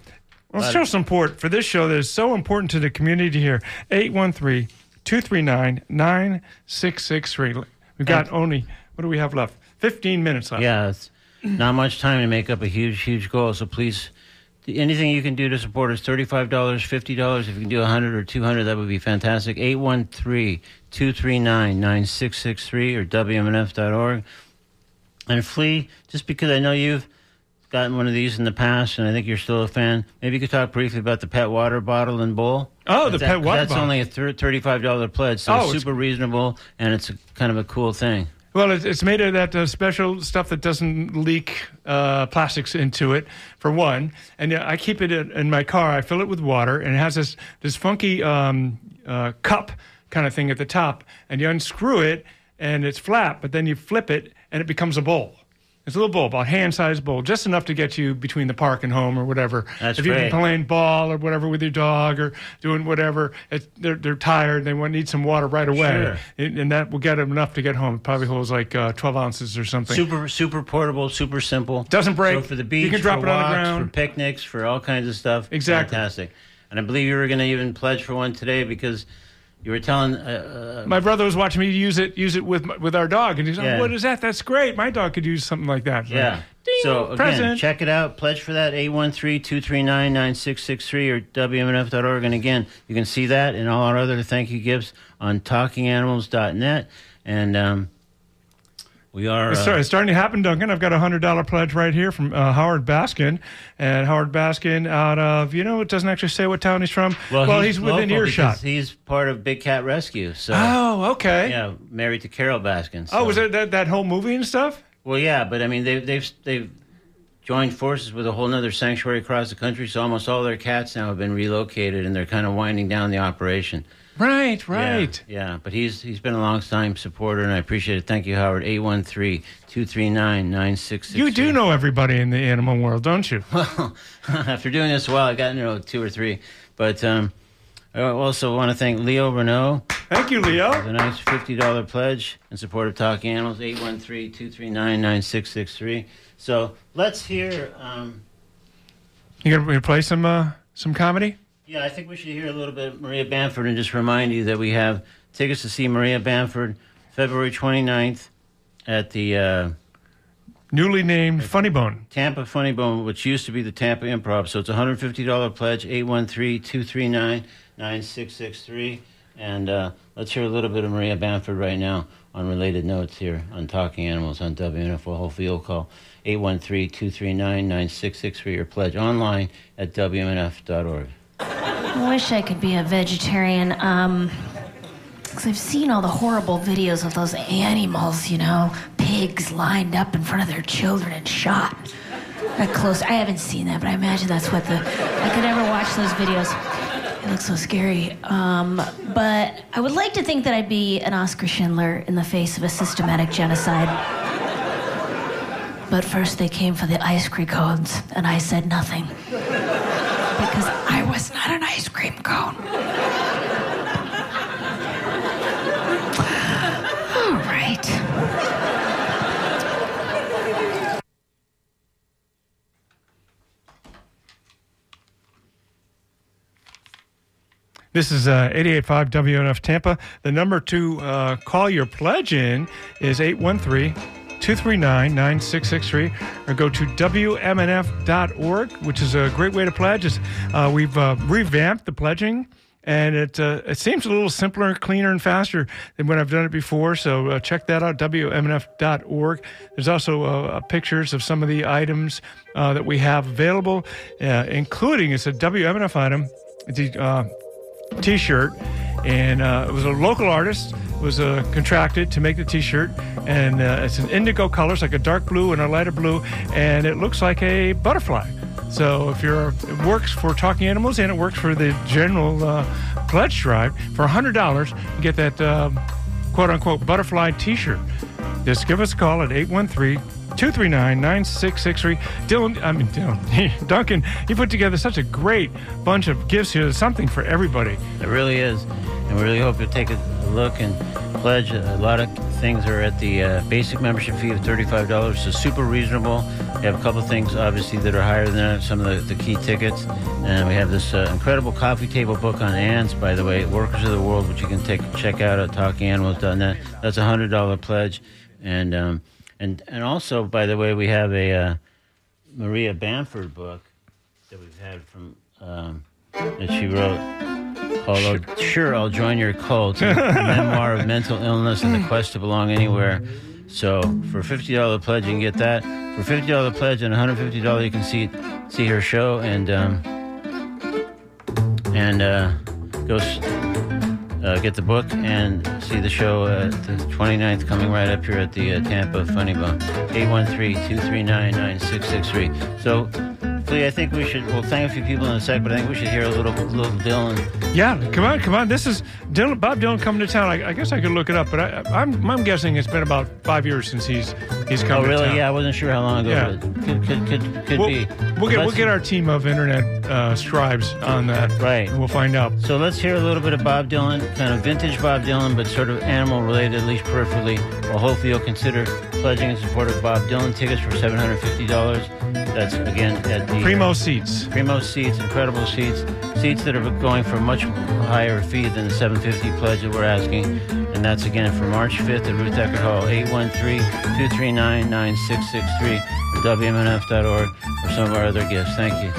let's show some support for this show that is so important to the community here. 813 239 9663. We've got only, what do we have left? 15 minutes left. It's not much time to make up a huge, huge goal. So please, anything you can do to support us, $35, $50. If you can do 100 or 200 that would be fantastic. 813-239-9663 or WMNF.org. And Flea, just because I know you've gotten one of these in the past and I think you're still a fan, maybe you could talk briefly about the pet water bottle and bowl. Oh, the That- pet water That's bottle. only a $35 pledge, so Oh, super reasonable and it's a, kind of a cool thing. Well, it's, made of that uh, special stuff that doesn't leak uh, plastics into it, for one. And uh, I keep it in, in my car. I fill it with water, and it has this this funky um, uh, cup kind of thing at the top. And you unscrew it, and it's flat. But then you flip it, and it becomes a bowl. It's a little bowl, about hand-sized bowl, just enough to get you between the park and home or whatever. That's if you've been playing ball or whatever with your dog or doing whatever, they're they're tired. They want need some water right away, Sure. and, and that will get them enough to get home. It probably holds like uh, 12 ounces or something. Super, super portable, super simple. Doesn't break. So for the beach, You can drop for it on the ground. for picnics, for all kinds of stuff. Exactly. Fantastic. And I believe you were going to even pledge for one today because you were telling. Uh, uh, My brother was watching me use it use it with with our dog, and he's like, Yeah. "What is that? That's great. My dog could use something like that." yeah. Ding, so again, present. check it out. Pledge for that 813-239-9663 or WMNF.org. And again, you can see that and all our other thank you gifts on talkinganimals.net. And um, we are. It's, uh, it's starting to happen, Duncan. I've got a hundred dollar pledge right here from uh, Howard Baskin, and Howard Baskin out of you know it doesn't actually say what town he's from. well, he's, within local earshot. He's part of Big Cat Rescue. So Oh, okay. yeah, married to Carole Baskin. Oh, was it that, that whole movie and stuff? Well, yeah, but I mean, they've they've they've joined forces with a whole other sanctuary across the country, so almost all their cats now have been relocated, and they're kind of winding down the operation. Right, right. Yeah, but he's he's been a long time supporter, and I appreciate it. Thank you, Howard. 813-239-9663. You do know everybody in the animal world, don't you? Well, After doing this a while, I got to know two or three. But um, I also want to thank Leo Renault. Thank you, Leo. The nice $50 pledge in support of Talking Animals, 813-239-9663. So let's hear, um, You gonna, gonna play some uh, some comedy? Yeah, I think we should hear a little bit of Maria Bamford and just remind you that we have tickets to see Maria Bamford February 29th at the uh, Newly named Funny Bone. Tampa Funny Bone, which used to be the Tampa Improv. So it's a $150 pledge, 813-239-9663. And uh, let's hear a little bit of Maria Bamford right now on related notes here on Talking Animals on WNFO. Hopefully you'll call 813-239-9663 or pledge online at WMNF.org. I wish I could be a vegetarian. Um, because I've seen all the horrible videos of those animals, you know, pigs lined up in front of their children and shot. That close. I haven't seen that, but I imagine that's what the. I could never watch those videos. It looks so scary. Um, but I would like to think that I'd be an Oscar Schindler in the face of a systematic genocide. But first, they came for the ice cream cones, and I said nothing I was not an ice cream cone. All right. This is uh, 88.5 WNF Tampa. The number to uh, call your pledge in is 813 239 9663 or go to WMNF.org, which is a great way to pledge. Uh, we've uh, revamped the pledging. And it uh, it seems a little simpler, cleaner, and faster than when I've done it before. So uh, check that out, WMNF.org. There's also uh, pictures of some of the items uh, that we have available, uh, including it's a WMNF item. Uh, T-shirt, and uh, it was a local artist was uh, contracted to make the T-shirt, and uh, it's an indigo color, it's like a dark blue and a lighter blue, and it looks like a butterfly. So if you're, it works for talking animals and it works for the general uh, pledge drive. For hundred dollars, you get that uh, quote unquote butterfly T-shirt. Just give us a call at 813 239 9663. Dylan, I mean, Dylan, Duncan, you put together such a great bunch of gifts here. There's something for everybody. It really is. And we really hope you'll take a look and pledge. A lot of things are at the uh, basic membership fee of $35, so super reasonable. We have a couple things, obviously, that are higher than that, some of the, the key tickets. And we have this uh, incredible coffee table book on ants, by the way, Workers of the World, which you can take check out at talkinganimals.net. That's a $100 pledge. And, um, and, and also, by the way, we have a uh, Maria Bamford book that we've had from um, that she wrote "Oh, "Sure, I'll Join Your Cult," a memoir of mental illness and the quest to belong anywhere. So, for fifty dollar pledge, you can get that. For fifty dollar pledge and one hundred fifty dollars, you can see see her show and um, and uh, go uh, get the book and see the show uh, the 29th coming right up here at the uh, Tampa Funny Bone. 813-239-9663. So, Flea, I think we should, we'll thank a few people in a sec, but I think we should hear a little, little Dylan. Yeah, come on, come on. This is Dylan, Bob Dylan coming to town. I, I guess I could look it up, but I, I'm, I'm guessing it's been about five years since he's he's come Oh, to really? town. Yeah, I wasn't sure how long ago, Yeah. but could, could, could, could We'll, be. we'll get we'll get our team of internet uh, scribes on that. Right. And we'll find out. So let's hear a little bit of Bob Dylan, kind of vintage Bob Dylan, but sort of animal related, at least peripherally. Well, hopefully you'll consider pledging in support of Bob Dylan tickets for $750. That's, again, at the Primo seats. Primo seats, incredible seats, seats that are going for much higher fee than the 750 pledge that we're asking. And that's again for March 5th at Ruth Eckerd Hall, 813-239-9663 or WMNF.org or some of our other gifts. Thank you.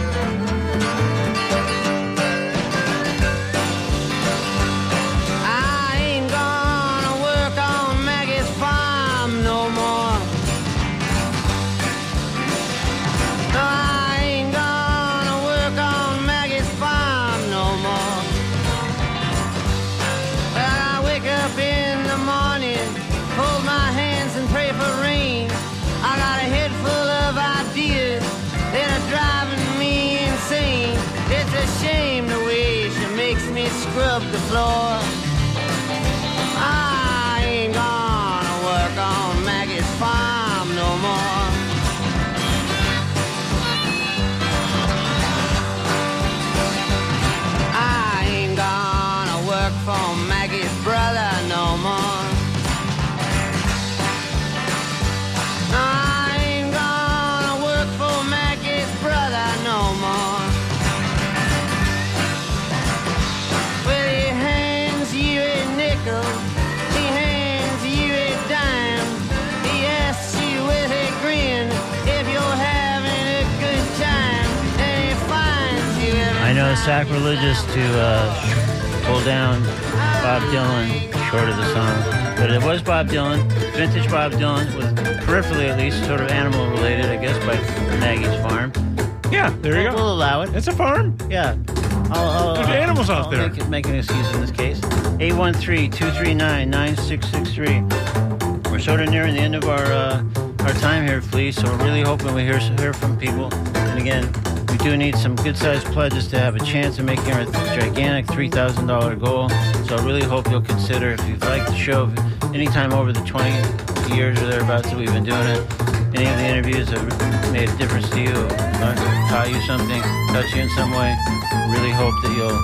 Sacrilegious to uh, pull down Bob Dylan short of the song, but it was Bob Dylan, vintage Bob Dylan, with peripherally at least sort of animal related, I guess, by Maggie's farm. Yeah, there you We'll, go. we'll allow it. It's a farm. Yeah. I'll, I'll, There's I'll- animals out there. Make, make an excuse in this case. 813-239-9663. We're sort of nearing the end of our uh, our time here, Flea, so we're really hoping we hear hear from people. And again, we do need some good-sized pledges to have a chance of making our gigantic $3,000 goal. So I really hope you'll consider, if you've liked the show, anytime over the 20 years or thereabouts that we've been doing it, any of the interviews have made a difference to you, taught you something, touched you in some way, really hope that you'll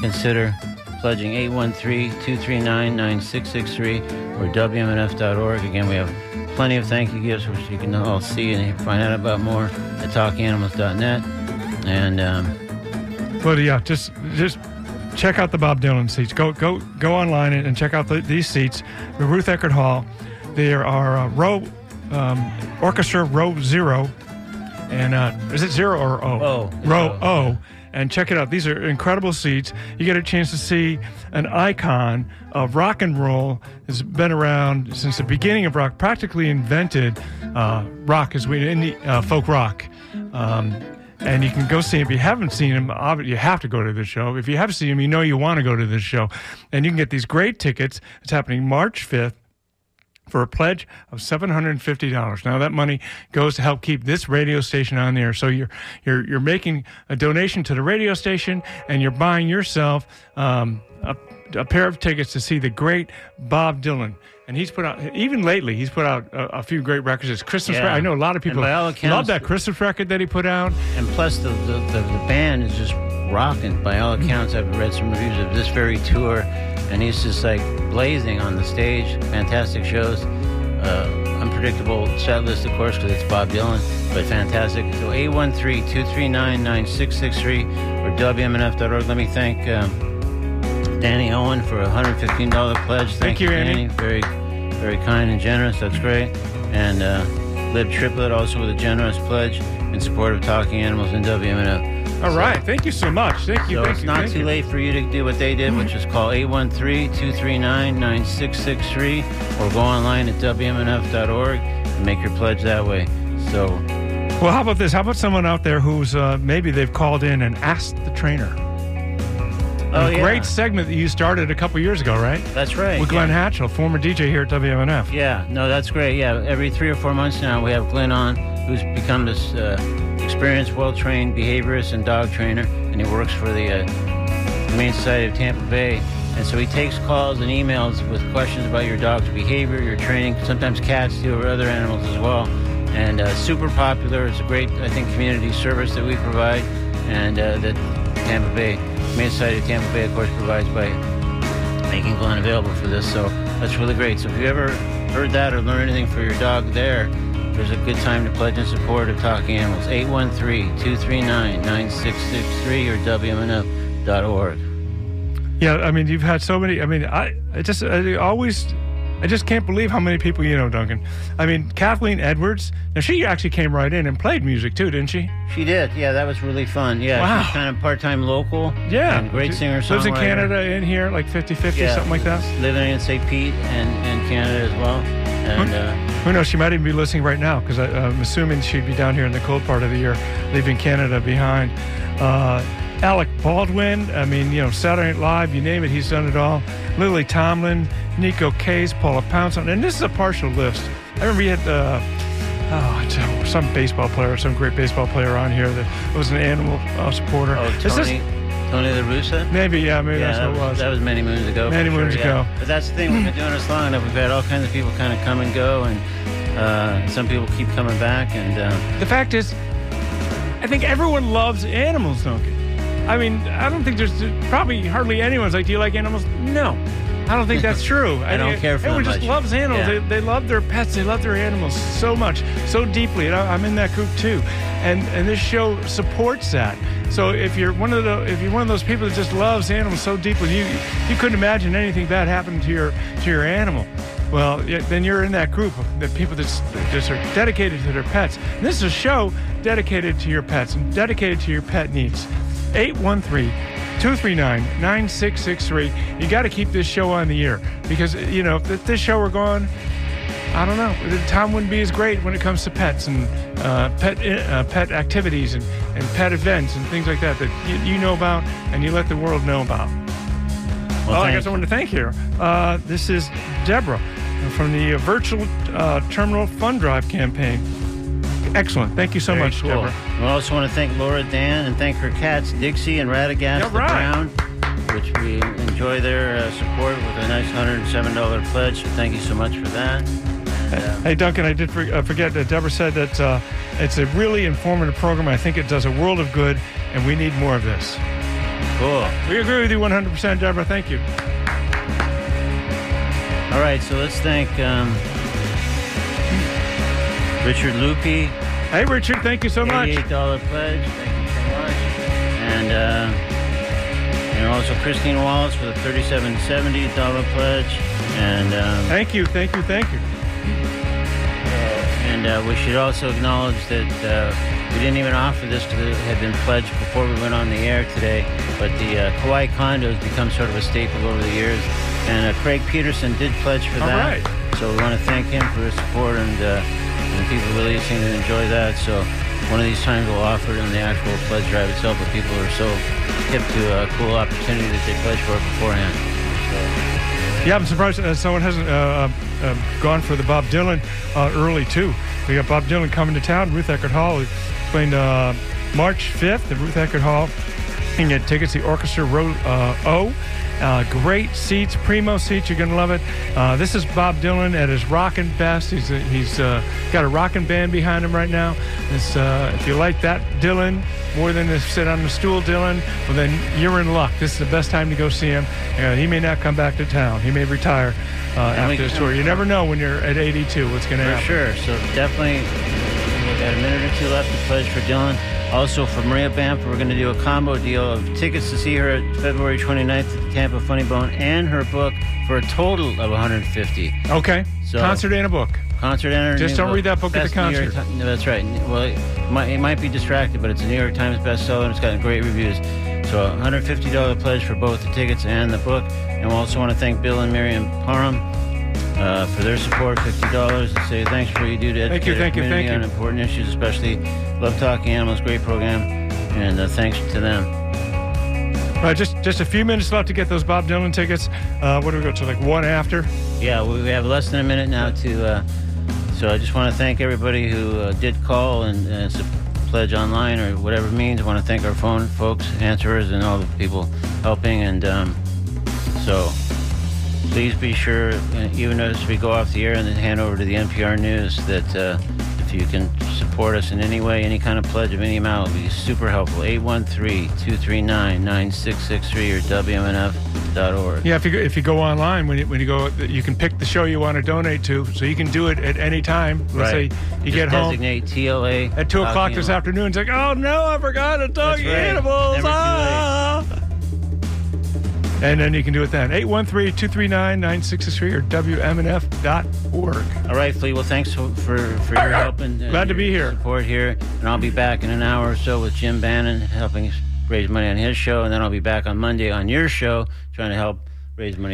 consider pledging 813-239-9663 or WMNF.org. Again, we have plenty of thank you gifts, which you can all see and find out about more at talkinganimals.net. And um, But yeah, just just check out the Bob Dylan seats. Go go go online and and check out the, these seats. The Ruth Eckerd Hall. There are uh, row um, orchestra row zero, and uh, is it zero or O? O. Row O. O. And check it out. These are incredible seats. You get a chance to see an icon of rock and roll. Has been around since the beginning of rock. Practically invented uh, rock as we in the uh, folk rock. Um, and you can go see him. If you haven't seen him, you have to go to the show. If you have seen him, you know you want to go to this show. And you can get these great tickets. It's happening March 5th for a pledge of $750. Now that money goes to help keep this radio station on the air. So you're you're you're making a donation to the radio station and you're buying yourself um, a, a pair of tickets to see the great Bob Dylan. And he's put out even lately. He's put out a, a few great records. His Christmas. Yeah. record- I know a lot of people all love that Christmas record that he put out. and plus the, the, the, the band is just rocking by all accounts i've read some reviews of this very tour and he's just like blazing on the stage fantastic shows uh, unpredictable set list of course because it's bob dylan but fantastic so 813-239-9663 or wmnf.org let me thank um, danny owen for a $115 pledge Thank you, Andy. very very kind and generous that's great and uh, lib triplet also with a generous pledge in support of talking animals and wmnf All right. Thank you so much. Thank you. so thank it's you, not too you. late for you to do what they did, which is call 813-239-9663 or go online at WMNF.org and make your pledge that way. So Well, how about this? How about someone out there who's uh, maybe they've called in and asked the trainer? Oh, a yeah. great segment that you started a couple years ago, right? That's right. With Glenn yeah. Hatchell, former DJ here at WMNF. Yeah, no, that's great. Yeah, every three or four months now, we have Glenn on, who's become this uh, experienced, well-trained behaviorist and dog trainer, and he works for the uh, Humane Society of Tampa Bay. And so he takes calls and emails with questions about your dog's behavior, your training. Sometimes cats do, or other animals as well. And uh, super popular. It's a great, I think, community service that we provide, and uh, that Tampa Bay Humane Society of Tampa Bay, of course, provides by making Glenn available for this. So that's really great. So if you ever heard that or learned anything for your dog there, there's a good time to pledge in support of Talking Animals. 813-239-9663 or WMNF.org. Yeah, I mean, you've had so many. I mean, I, I just I always, I just can't believe how many people you know, Duncan. I mean, Kathleen Edwards. Now she actually came right in and played music too, didn't she? She did. Yeah, that was really fun. Yeah, Wow. she's kind of part-time local. Yeah, great singer Lives in. Canada, in here, like 50-50, Yeah. something like that. Living in St. Pete and, and Canada as well. And uh, Who knows? She might even be listening right now because I'm assuming she'd be down here in the cold part of the year, leaving Canada behind. Uh, Alec Baldwin, I mean, you know, Saturday Night Live, you name it, he's done it all. Lily Tomlin, Neko Case, Paula Poundstone, and this is a partial list. I remember you had uh, oh, uh, some baseball player, some great baseball player on here that was an animal uh, supporter. oh, Is this- Tony, Tony La Russa. maybe, yeah, maybe Yeah, that's that what was, it was. that was many moons ago. Many sure, moons yeah. ago. But that's the thing. We've been doing this long enough. We've had all kinds of people kind of come and go, and uh, some people keep coming back. And uh, The fact is, I think everyone loves animals, don't they? I mean, I don't think there's probably hardly anyone's like, do you like animals? No. I don't think that's true. I don't think care for Everyone just much. loves animals. Yeah. They, they love their pets. They love their animals so much, so deeply. And I, I'm in that group too. And and this show supports that. So if you're one of the if you're one of those people that just loves animals so deeply, you you couldn't imagine anything bad happening to your to your animal. Well, then you're in that group of the people that just are dedicated to their pets. And this is a show dedicated to your pets and dedicated to your pet needs. 813 239 9663. You got to keep this show on the air because, you know, if this show were gone, I don't know. The time wouldn't be as great when it comes to pets and uh, pet uh, pet activities and, and pet events and things like that that you, you know about and you let the world know about. well, oh, I guess I want to thank you. Uh, this is Deborah from the uh, Virtual uh, Terminal Fund Drive campaign. Excellent. Thank you so Very much, cool. Deborah. We also want to thank Laura Dan and thank her cats, Dixie and Radagast right. Brown, which we enjoy their uh, support with a nice $107 pledge. So thank you so much for that. Uh, Hey, Duncan, I did for, uh, forget that Deborah said that uh, it's a really informative program. I think it does a world of good, and we need more of this. cool. We agree with you 100%, Deborah. Thank you. All right, so let's thank um, Richard Lupi, Hey, Richard, thank you so much. $88 pledge. Thank you so much. And uh, and also Christine Wallace with a $37.70 pledge. And um, Thank you, thank you, thank you. and uh, we should also acknowledge that uh, we didn't even offer this because it had been pledged before we went on the air today. But the uh, Kauai condo has become sort of a staple over the years. And uh, Craig Peterson did pledge for All that. right. So we want to thank him for his support and, uh, and people really seem to enjoy that. So one of these times we'll offer it on the actual pledge drive itself, but people are so hip to a cool opportunity that they pledge for it beforehand. Yeah, I'm surprised uh, someone hasn't uh, uh, uh, gone for the Bob Dylan uh, early, too. We got Bob Dylan coming to town, Ruth Eckerd Hall. He's playing uh, March 5th at Ruth Eckerd Hall. Get tickets to Orchestra Row uh, O. Uh, great seats, primo seats. You're going to love it. Uh, this is Bob Dylan at his rockin' best. He's, he's uh, got a rockin' band behind him right now. Uh, if you like that Dylan more than to sit on the stool Dylan, well, then you're in luck. This is the best time to go see him. Uh, he may not come back to town. He may retire uh, after this tour. You never know when you're at 82 what's going to For happen. sure. So definitely, we've got a minute or two left to pledge for Dylan. Also for Maria Bamford, we're going to do a combo deal of tickets to see her at February 29th at the Tampa Funny Bone and her book for a total of 150. Okay. So- Concert and a book. Concert and her Just don't book. read that book at the Best New York concert. No, that's right. Well, it might, it might be distracted, but it's a New York Times bestseller and it's got great reviews. So $150 pledge for both the tickets and the book. And we also want to thank Bill and Miriam Parham uh, for their support, $50 to say thanks for what you do to Thank you, educate thank you, community thank on you. important issues, especially Love Talking Animals, great program. And uh, thanks to them. Right, just just a few minutes left to get those Bob Dylan tickets. Uh, what do we go to? Like one after? Yeah, we have less than a minute now to. Uh, so I just want to thank everybody who uh, did call and uh, s- pledge online or whatever means. I want to thank our phone folks, answerers, and all the people helping. And um, so please be sure, even as we go off the air and then hand over to the NPR News, that uh, if you can support us in any way, any kind of pledge of any amount, would be super helpful. 813-239-9663 or WMNF.org. Yeah, if you go, if you go online when you, when you go, you can pick the show you want to donate to, so you can do it at any time. Let's Right. say you Just get home designate TLA at two o'clock Talking this afternoon. It's like, oh no, I forgot to talk right. animals. Never too late. ah. And then you can do it then. 813-239-9663 or WMNF.org. All right, Flea. Well, thanks for for, for your help and uh, Glad to be here. Support here, and I'll be back in an hour or so with Jim Bannon helping raise money on his show, and then I'll be back on Monday on your show trying to help raise money